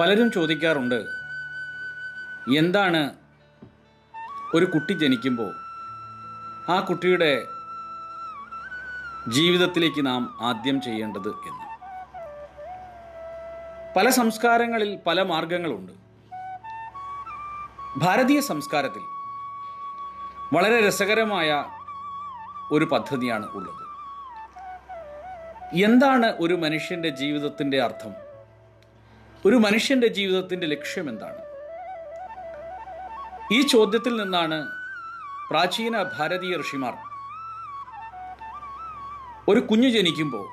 പലരും ചോദിക്കാറുണ്ട് എന്താണ് ഒരു കുട്ടി ജനിക്കുമ്പോൾ ആ കുട്ടിയുടെ ജീവിതത്തിലേക്ക് നാം ആദ്യം ചെയ്യേണ്ടത് എന്ന്? പല സംസ്കാരങ്ങളിൽ പല മാർഗങ്ങളുണ്ട്. ഭാരതീയ സംസ്കാരത്തിൽ വളരെ രസകരമായ ഒരു പദ്ധതിയാണ് ഉള്ളത്. എന്താണ് ഒരു മനുഷ്യന്റെ ജീവിതത്തിന്റെ അർത്ഥം? ഒരു മനുഷ്യന്റെ ജീവിതത്തിന്റെ ലക്ഷ്യം എന്താണ്? ഈ ചോദ്യത്തിൽ നിന്നാണ് പ്രാചീന ഭാരതീയ ഋഷിമാർ ഒരു കുഞ്ഞ് ജനിക്കുമ്പോൾ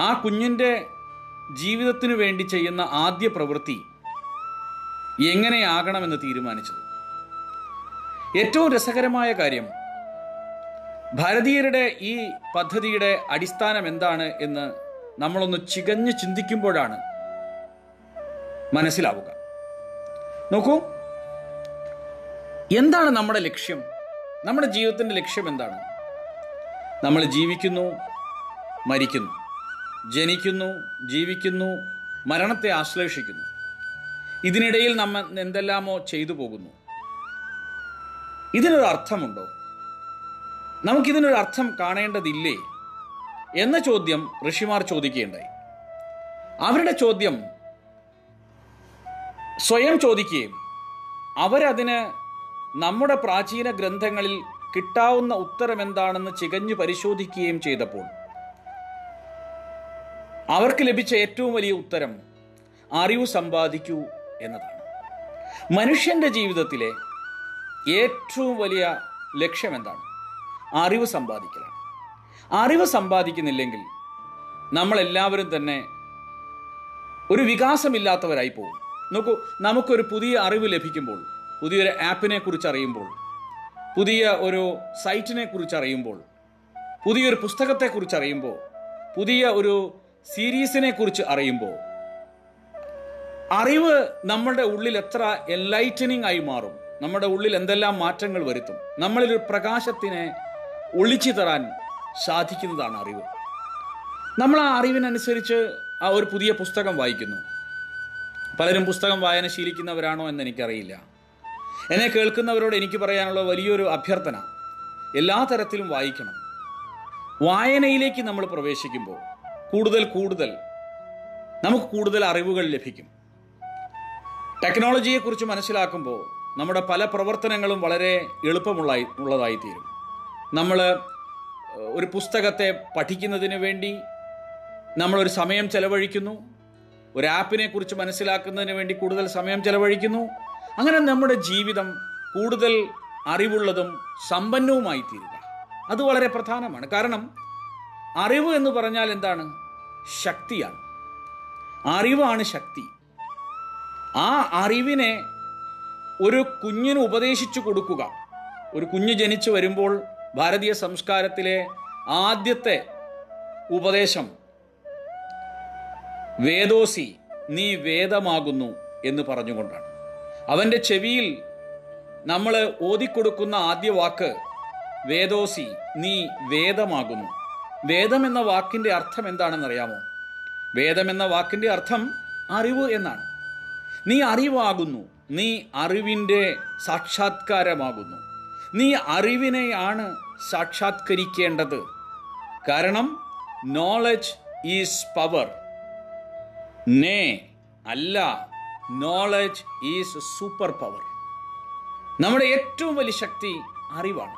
ആ കുഞ്ഞിന്റെ ജീവിതത്തിനു വേണ്ടി ചെയ്യുന്ന ആദ്യ പ്രവൃത്തി എങ്ങനെയാകണമെന്ന് തീരുമാനിച്ചത്? ഏറ്റവും രസകരമായ കാര്യം ഭാരതീയരുടെ ഈ പദ്ധതിയുടെ അടിസ്ഥാനം എന്താണ് എന്ന് നമ്മളൊന്ന് ചികഞ്ഞ് ചിന്തിക്കുമ്പോഴാണ് മനസ്സിലാവുക. നോക്കൂ. എന്താണ് നമ്മുടെ ലക്ഷ്യം? നമ്മുടെ ജീവിതത്തിന്റെ ലക്ഷ്യം എന്താണ്? നമ്മൾ ജീവിക്കുന്നു മരിക്കുന്നു. ജനിക്കുന്നു ജീവിക്കുന്നു മരണത്തെ ആശ്ലേഷിക്കുന്നു. ഇതിനിടയിൽ നമ്മൾ എന്തെല്ലാമോ ചെയ്തു പോകുന്നു. ഇതിനൊരു അർത്ഥമുണ്ടോ? നമുക്കിതിനൊരു അർത്ഥം കാണേണ്ടതില്ലേ? എന്ന ചോദ്യം ഋഷിമാർ ചോദിക്കുകയുണ്ടായി അവരുടെ ചോദ്യം സ്വയം ചോദിക്കുകയും അവരതിന് നമ്മുടെ പ്രാചീന ഗ്രന്ഥങ്ങളിൽ കിട്ടാവുന്ന ഉത്തരം എന്താണെന്ന് ചികഞ്ഞു പരിശോധിക്കുകയും ചെയ്തപ്പോൾ അവർക്ക് ലഭിച്ച ഏറ്റവും വലിയ ഉത്തരം അറിവ് സമ്പാദിക്കൂ എന്നതാണ്. മനുഷ്യന്റെ ജീവിതത്തിലെ ഏറ്റവും വലിയ ലക്ഷ്യം എന്താണ് അറിവ് സമ്പാദിക്കലാണ്. അറിവ് സമ്പാദിക്കുന്നില്ലെങ്കിൽ നമ്മളെല്ലാവരും തന്നെ ഒരു വികാസമില്ലാത്തവരായി പോകും. നോക്കൂ നമുക്കൊരു പുതിയ അറിവ് ലഭിക്കുമ്പോൾ പുതിയൊരു ആപ്പിനെ കുറിച്ച് അറിയുമ്പോൾ പുതിയ ഒരു സൈറ്റിനെ കുറിച്ച് അറിയുമ്പോൾ പുതിയൊരു പുസ്തകത്തെക്കുറിച്ച് അറിയുമ്പോൾ പുതിയ ഒരു സീരീസിനെ കുറിച്ച് അറിയുമ്പോൾ അറിവ് നമ്മുടെ ഉള്ളിൽ എത്ര എൻലൈറ്റനിങ് ആയി മാറും നമ്മുടെ ഉള്ളിൽ എന്തെല്ലാം മാറ്റങ്ങൾ വരുത്തും നമ്മളിൽ ഒരു പ്രകാശത്തിനെ ഒളിച്ചു തരാൻ സാധിക്കുന്നതാണ് അറിവ്. നമ്മൾ ആ അറിവിനനുസരിച്ച് ആ ഒരു പുതിയ പുസ്തകം വായിക്കുന്നു. പലരും പുസ്തകം വായന ശീലിക്കുന്നവരാണോ എന്ന് എനിക്കറിയില്ല എന്നെ കേൾക്കുന്നവരോട് എനിക്ക് പറയാനുള്ള വലിയൊരു അഭ്യർത്ഥന എല്ലാ തരത്തിലും വായിക്കണം. വായനയിലേക്ക് നമ്മൾ പ്രവേശിക്കുമ്പോൾ കൂടുതൽ കൂടുതൽ നമുക്ക് കൂടുതൽ അറിവുകൾ ലഭിക്കും. ടെക്നോളജിയെക്കുറിച്ച് മനസ്സിലാക്കുമ്പോൾ നമ്മുടെ പല പ്രവർത്തനങ്ങളും വളരെ എളുപ്പമുള്ള ഉള്ളതായി തീരും നമ്മൾ ഒരു പുസ്തകത്തെ പഠിക്കുന്നതിന് വേണ്ടി നമ്മളൊരു സമയം ചെലവഴിക്കുന്നു. ഒരു ആപ്പിനെ കുറിച്ച് മനസ്സിലാക്കുന്നതിന് വേണ്ടി കൂടുതൽ സമയം ചെലവഴിക്കുന്നു. അങ്ങനെ നമ്മുടെ ജീവിതം കൂടുതൽ അറിവുള്ളതും സമ്പന്നവുമായി തീരുക അത് വളരെ പ്രധാനമാണ്. കാരണം അറിവ് എന്ന് പറഞ്ഞാൽ എന്താണ്? ശക്തിയാണ്. അറിവാണ് ശക്തി. ആ അറിവിനെ ഒരു കുഞ്ഞിന് ഉപദേശിച്ചു കൊടുക്കുക. ഒരു കുഞ്ഞ് ജനിച്ചു വരുമ്പോൾ ഭാരതീയ സംസ്കാരത്തിലെ ആദ്യത്തെ ഉപദേശം വേദോസി നീ വേദമാകുന്നു എന്ന് പറഞ്ഞുകൊണ്ടാണ്. അവന്റെ ചെവിയിൽ നമ്മൾ ഓതിക്കൊടുക്കുന്ന ആദ്യ വാക്ക് വേദോസി നീ വേദമാകുന്നു. വേദം എന്ന വാക്കിന്റെ അർത്ഥം എന്താണെന്നറിയാമോ വേദം എന്ന വാക്കിന്റെ അർത്ഥം അറിവ് എന്നാണ്. നീ അറിവാകുന്നു നീ അറിവിന്റെ സാക്ഷാത്കാരമാകുന്നു. നീ അറിവിനെയാണ് സാക്ഷാത്കരിക്കേണ്ടത്. കാരണം നോളജ് ഈസ് പവർ നേ അല്ല നോളജ് ഈസ് സൂപ്പർ പവർ നമ്മുടെ ഏറ്റവും വലിയ ശക്തി അറിവാണ്.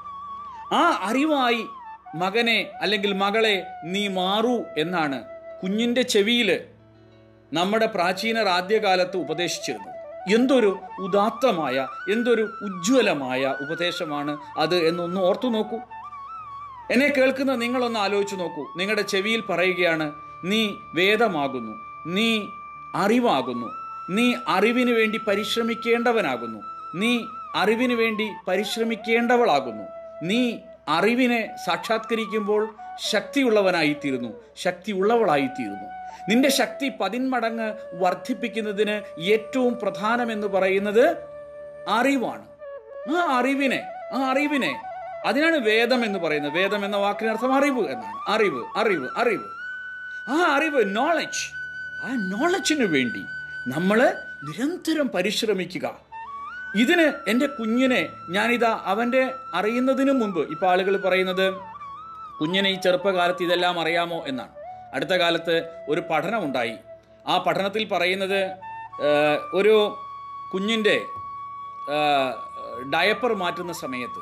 ആ അറിവായി മകനെ അല്ലെങ്കിൽ മകളെ നീ മാറൂ എന്നാണ് കുഞ്ഞിന്റെ ചെവിയിൽ നമ്മുടെ പ്രാചീനർ ആദ്യകാലത്ത് ഉപദേശിച്ചിരുന്നത്. എന്തൊരു ഉദാത്തമായ എന്തൊരു ഉജ്ജ്വലമായ ഉപദേശമാണ് അത് എന്നൊന്ന് ഓർത്തു നോക്കൂ. എന്നെ കേൾക്കുന്ന നിങ്ങളൊന്ന് ആലോചിച്ചു നോക്കൂ. നിങ്ങളുടെ ചെവിയിൽ പറയുകയാണ് നീ വേദമാകുന്നു. നീ അറിവാകുന്നു. നീ അറിവിന് വേണ്ടി പരിശ്രമിക്കേണ്ടവനാകുന്നു. നീ അറിവിന് വേണ്ടി പരിശ്രമിക്കേണ്ടവളാകുന്നു. നീ അറിവിനെ സാക്ഷാത്കരിക്കുമ്പോൾ ശക്തിയുള്ളവനായിത്തീരുന്നു. ശക്തിയുള്ളവളായിത്തീരുന്നു. നിന്റെ ശക്തി പതിന്മടങ്ങ് വർദ്ധിപ്പിക്കുന്നതിന് ഏറ്റവും പ്രധാനമെന്ന് പറയുന്നത് അറിവാണ്. ആ അറിവിനെ ആ അറിവിനെ. അതിനാണ് വേദം എന്ന് പറയുന്നത്. വേദം എന്ന വാക്കിനർത്ഥം അറിവ് എന്നാണ്. അറിവ് അറിവ് അറിവ്. ആ അറിവ് നോളജ് ആ നോളജിന് വേണ്ടി നമ്മൾ നിരന്തരം പരിശ്രമിക്കുക. ഇതിന് എന്റെ കുഞ്ഞിനെ ഞാനിതാ അവന്റെ അറിയുന്നതിന് മുമ്പ് ഇപ്പോൾ ആളുകൾ പറയുന്നത് കുഞ്ഞിനെ ഈ ചെറുപ്പകാലത്ത് ഇതെല്ലാം അറിയാമോ? എന്നാണ്. അടുത്ത കാലത്ത് ഒരു പഠനമുണ്ടായി ആ പഠനത്തിൽ പറയുന്നത് ഒരു കുഞ്ഞിന്റെ ഡയപ്പർ മാറ്റുന്ന സമയത്ത്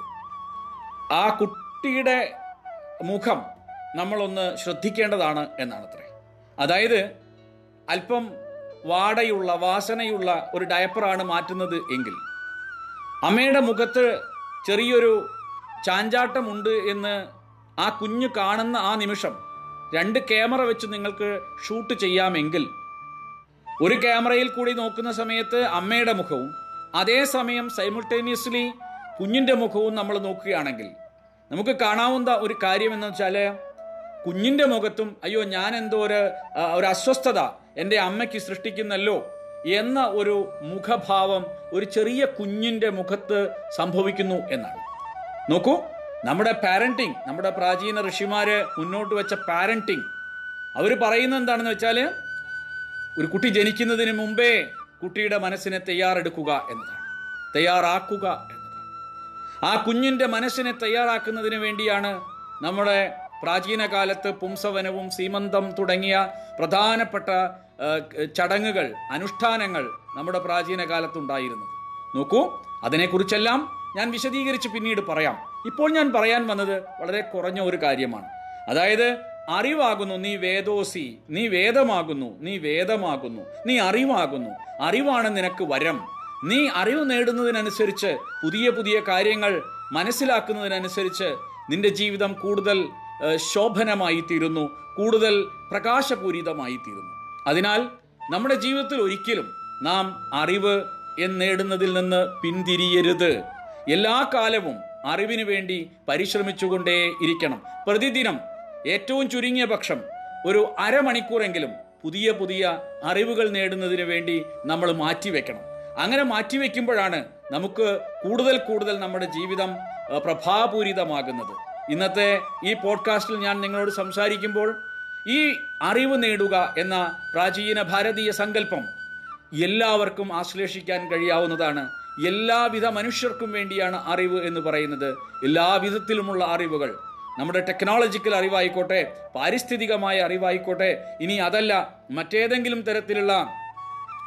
ആ കുട്ടിയുടെ മുഖം നമ്മളൊന്ന് ശ്രദ്ധിക്കേണ്ടതാണ് എന്നാണ് അത്രേ അതായത് അല്പം വാടയുള്ള വാസനയുള്ള ഒരു ഡയപ്പറാണ് മാറ്റുന്നത് എങ്കിൽ. അമ്മയുടെ മുഖത്ത് ചെറിയൊരു ചാഞ്ചാട്ടമുണ്ട് എന്ന് ആ കുഞ്ഞ് കാണുന്ന ആ നിമിഷം രണ്ട് ക്യാമറ വെച്ച് നിങ്ങൾക്ക് ഷൂട്ട് ചെയ്യാമെങ്കിൽ. ഒരു ക്യാമറയിൽ കൂടി നോക്കുന്ന സമയത്ത് അമ്മയുടെ മുഖവും അതേസമയം സൈമിൾട്ടേനിയസ്ലി കുഞ്ഞിന്റെ മുഖവും നമ്മൾ നോക്കുകയാണെങ്കിൽ. നമുക്ക് കാണാവുന്ന ഒരു കാര്യം എന്ന് വെച്ചാൽ കുഞ്ഞിന്റെ മുഖത്തും അയ്യോ ഞാൻ എന്തോ ഒരു ഒരു അസ്വസ്ഥത എന്റെ അമ്മയ്ക്ക് സൃഷ്ടിക്കുന്നല്ലോ എന്ന ഒരു മുഖഭാവം ഒരു ചെറിയ കുഞ്ഞിന്റെ മുഖത്ത് സംഭവിക്കുന്നു എന്നാണ്. നോക്കൂ നമ്മുടെ പാരന്റിങ് നമ്മുടെ പ്രാചീന ഋഷിമാര് മുന്നോട്ട് വെച്ച പാരന്റിങ് അവർ പറയുന്നത് എന്താണെന്ന് വെച്ചാൽ ഒരു കുട്ടി ജനിക്കുന്നതിന് മുമ്പേ കുട്ടിയുടെ മനസ്സിനെ തയ്യാറെടുക്കുക എന്നതാണ്. തയ്യാറാക്കുക എന്നതാണ്. ആ കുഞ്ഞിന്റെ മനസ്സിനെ തയ്യാറാക്കുന്നതിന് വേണ്ടിയാണ് നമ്മുടെ പ്രാചീന കാലത്ത് പുംസവനവും സീമന്തം തുടങ്ങിയ പ്രധാനപ്പെട്ട ചടങ്ങുകൾ അനുഷ്ഠാനങ്ങൾ നമ്മുടെ പ്രാചീന കാലത്തുണ്ടായിരുന്നത് നോക്കൂ അതിനെക്കുറിച്ചെല്ലാം ഞാൻ വിശദീകരിച്ച് പിന്നീട് പറയാം. ഇപ്പോൾ ഞാൻ പറയാൻ വന്നത് വളരെ കുറഞ്ഞ ഒരു കാര്യമാണ്. അതായത് അറിവാകുന്നു നീ വേദോസി നീ വേദമാകുന്നു നീ വേദമാകുന്നു നീ അറിവാകുന്നു അറിവാണ് നിനക്ക് വരം. നീ അറിവ് നേടുന്നതിനനുസരിച്ച് പുതിയ പുതിയ കാര്യങ്ങൾ മനസ്സിലാക്കുന്നതിനനുസരിച്ച് നിന്റെ ജീവിതം കൂടുതൽ ശോഭനമായി തീരുന്നു കൂടുതൽ പ്രകാശപൂരിതമായി തീരുന്നു അതിനാൽ നമ്മുടെ ജീവിതത്തിൽ ഒരിക്കലും നാം അറിവ് എന്നേടുന്നതിൽ നിന്ന് പിന്തിരിയരുത്. എല്ലാ കാലവും അറിവിന് വേണ്ടി പരിശ്രമിച്ചുകൊണ്ടേ ഇരിക്കണം. പ്രതിദിനം ഏറ്റവും ചുരുങ്ങിയ പക്ഷം ഒരു അരമണിക്കൂറെങ്കിലും പുതിയ പുതിയ അറിവുകൾ നേടുന്നതിന് വേണ്ടി നമ്മൾ മാറ്റിവെക്കണം. അങ്ങനെ മാറ്റിവെക്കുമ്പോഴാണ് നമുക്ക് കൂടുതൽ കൂടുതൽ നമ്മുടെ ജീവിതം പ്രഭാപൂരിതമാകുന്നത്. ഇന്നത്തെ ഈ പോഡ്കാസ്റ്റിൽ ഞാൻ നിങ്ങളോട് സംസാരിക്കുമ്പോൾ ഈ അറിവ് നേടുക എന്ന പ്രാചീന ഭാരതീയ സങ്കല്പം എല്ലാവർക്കും ആശ്ലേഷിക്കാൻ കഴിയാവുന്നതാണ്. എല്ലാവിധ മനുഷ്യർക്കും വേണ്ടിയാണ് അറിവ് എന്ന് പറയുന്നത്. എല്ലാവിധത്തിലുമുള്ള അറിവുകൾ. നമ്മുടെ ടെക്നോളജിക്കൽ അറിവായിക്കോട്ടെ പാരിസ്ഥിതികമായ അറിവായിക്കോട്ടെ ഇനി അതല്ല മറ്റേതെങ്കിലും തരത്തിലുള്ള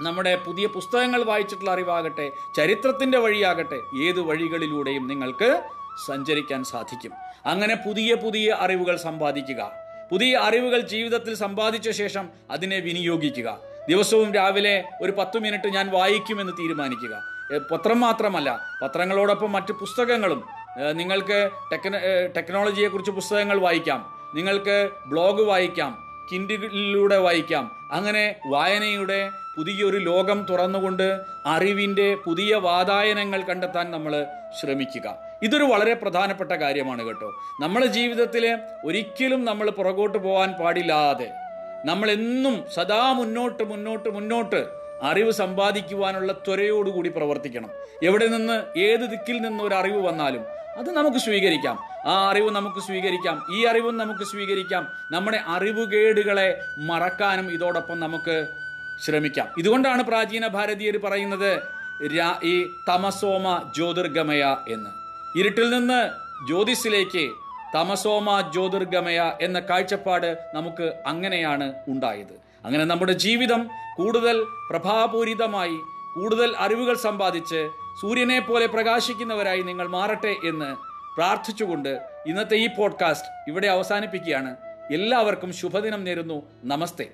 നമ്മുടെ പുതിയ പുസ്തകങ്ങൾ വായിച്ചിട്ടുള്ള അറിവാകട്ടെ ചരിത്രത്തിന്റെ വഴിയാകട്ടെ ഏത് വഴികളിലൂടെയും നിങ്ങൾക്ക് സഞ്ചരിക്കാൻ സാധിക്കും. അങ്ങനെ പുതിയ പുതിയ അറിവുകൾ സമ്പാദിക്കുക. പുതിയ അറിവുകൾ ജീവിതത്തിൽ സമ്പാദിച്ച ശേഷം അതിനെ വിനിയോഗിക്കുക. ദിവസവും രാവിലെ ഒരു പത്ത് മിനിറ്റ് ഞാൻ വായിക്കുമെന്ന് തീരുമാനിക്കുക. പത്രം മാത്രമല്ല പത്രങ്ങളോടൊപ്പം മറ്റ് പുസ്തകങ്ങളും നിങ്ങൾക്ക് ടെക്നോ ടെക്നോളജിയെക്കുറിച്ച് പുസ്തകങ്ങൾ വായിക്കാം നിങ്ങൾക്ക് ബ്ലോഗ് വായിക്കാം കിൻഡിലൂടെ വായിക്കാം അങ്ങനെ വായനയുടെ പുതിയൊരു ലോകം തുറന്നുകൊണ്ട് അറിവിന്റെ പുതിയ വാതായനങ്ങൾ കണ്ടെത്താൻ നമ്മൾ ശ്രമിക്കുക. ഇതൊരു വളരെ പ്രധാനപ്പെട്ട കാര്യമാണ് കേട്ടോ. നമ്മുടെ ജീവിതത്തിൽ ഒരിക്കലും നമ്മൾ പുറകോട്ട് പോകാൻ പാടില്ലാതെ നമ്മളെന്നും സദാ മുന്നോട്ട് മുന്നോട്ട് മുന്നോട്ട് അറിവ് സമ്പാദിക്കുവാനുള്ള ത്വരയോടുകൂടി പ്രവർത്തിക്കണം. എവിടെ നിന്ന് ഏത് ദിക്കിൽ നിന്ന് ഒരു അറിവ് വന്നാലും അത് നമുക്ക് സ്വീകരിക്കാം. ആ അറിവ് നമുക്ക് സ്വീകരിക്കാം. ഈ അറിവും നമുക്ക് സ്വീകരിക്കാം. നമ്മുടെ അറിവുകേടുകളെ മറക്കാനും ഇതോടൊപ്പം നമുക്ക് ശ്രമിക്കാം. ഇതുകൊണ്ടാണ് പ്രാചീന ഭാരതീയർ പറയുന്നത് ഈ തമസോമ ജ്യോതിർഗമയ എന്ന്. ഇരുട്ടിൽ നിന്ന് ജ്യോതിസിലേക്ക് തമസോമ ജ്യോതിർഗമയ എന്ന കാഴ്ചപ്പാട് നമുക്ക് അങ്ങനെയാണ് ഉണ്ടായത്. അങ്ങനെ നമ്മുടെ ജീവിതം കൂടുതൽ പ്രഭാപൂരിതമായി കൂടുതൽ അറിവുകൾ സമ്പാദിച്ച് സൂര്യനെ പോലെ പ്രകാശിക്കുന്നവരായി നിങ്ങൾ മാറട്ടെ എന്ന് പ്രാർത്ഥിച്ചുകൊണ്ട് ഇന്നത്തെ ഈ പോഡ്കാസ്റ്റ് ഇവിടെ അവസാനിപ്പിക്കുകയാണ്. എല്ലാവർക്കും ശുഭദിനം നേരുന്നു. നമസ്തേ.